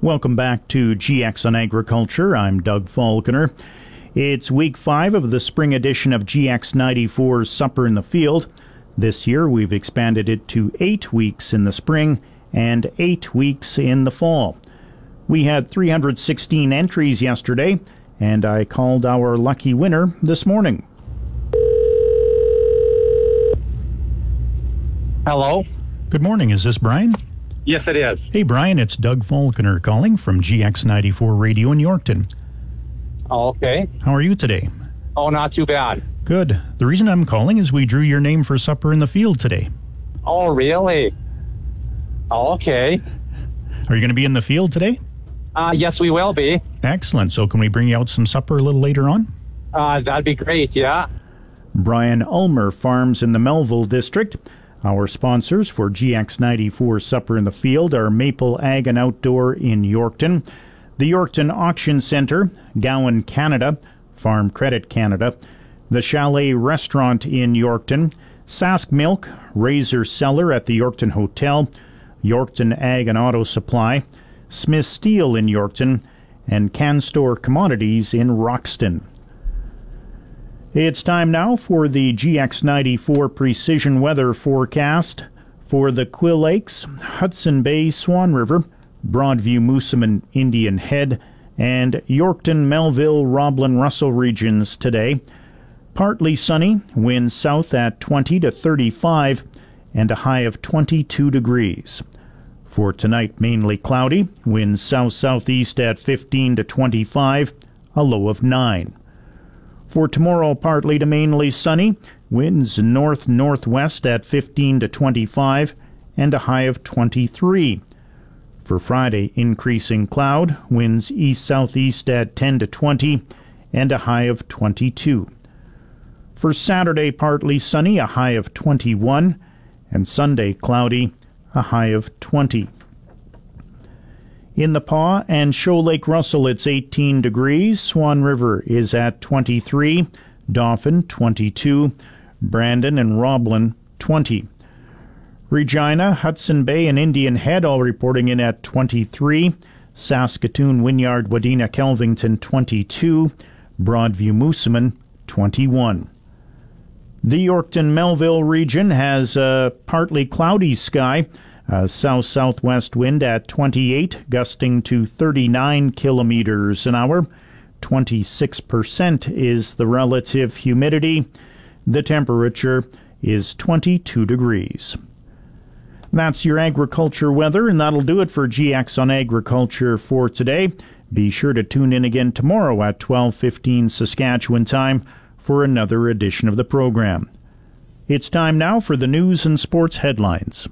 Welcome back to GX on Agriculture. I'm Doug Falconer. It's week five of the spring edition of GX 94's Supper in the Field. This year we've expanded it to eight weeks in the spring and eight weeks in the fall. We had 316 entries yesterday, and I called our lucky winner this morning. Hello? Good morning. Is this Brian? Yes, it is. Hey, Brian, it's Doug Falconer calling from GX94 Radio in Yorkton. Okay. How are you today? Oh, not too bad. Good. The reason I'm calling is we drew your name for supper in the field today. Oh, really? Okay. Are you going to be in the field today? Uh, yes, we will be. Excellent. So, can we bring you out some supper a little later on? Uh, that'd be great, yeah. Brian Ulmer farms in the Melville district. Our sponsors for GX94 Supper in the Field are Maple Ag and Outdoor in Yorkton, the Yorkton Auction Centre, Gowan Canada, Farm Credit Canada, the Chalet Restaurant in Yorkton, Sask Milk, Razor Cellar at the Yorkton Hotel, Yorkton Ag and Auto Supply, Smith Steel in Yorkton, and CanStore Commodities in Roxton. It's time now for the GX94 precision weather forecast for the Quill Lakes, Hudson Bay, Swan River, Broadview, Moosomin, Indian Head, and Yorkton, Melville, Roblin, Russell regions today. Partly sunny, winds south at 20 to 35, and a high of 22 degrees. For tonight, mainly cloudy, winds south southeast at 15 to 25, a low of 9. For tomorrow, partly to mainly sunny, winds north northwest at 15 to 25, and a high of 23. For Friday, increasing cloud, winds east southeast at 10 to 20, and a high of 22. For Saturday, partly sunny, a high of 21, and Sunday, cloudy, a high of 20. In the Pas and Shoal Lake Russell, it's 18 degrees. Swan River is at 23. Dauphin, 22. Brandon and Roblin, 20. Regina, Hudson Bay, and Indian Head all reporting in at 23. Saskatoon, Wynyard, Wadena, Kelvington, 22. Broadview, Moosomin, 21. The Yorkton Melville region has a partly cloudy sky. Uh, south southwest wind at 28, gusting to 39 kilometers an hour. 26% is the relative humidity. The temperature is 22 degrees. That's your agriculture weather, and that'll do it for GX on Agriculture for today. Be sure to tune in again tomorrow at 12:15 Saskatchewan time for another edition of the program. It's time now for the news and sports headlines.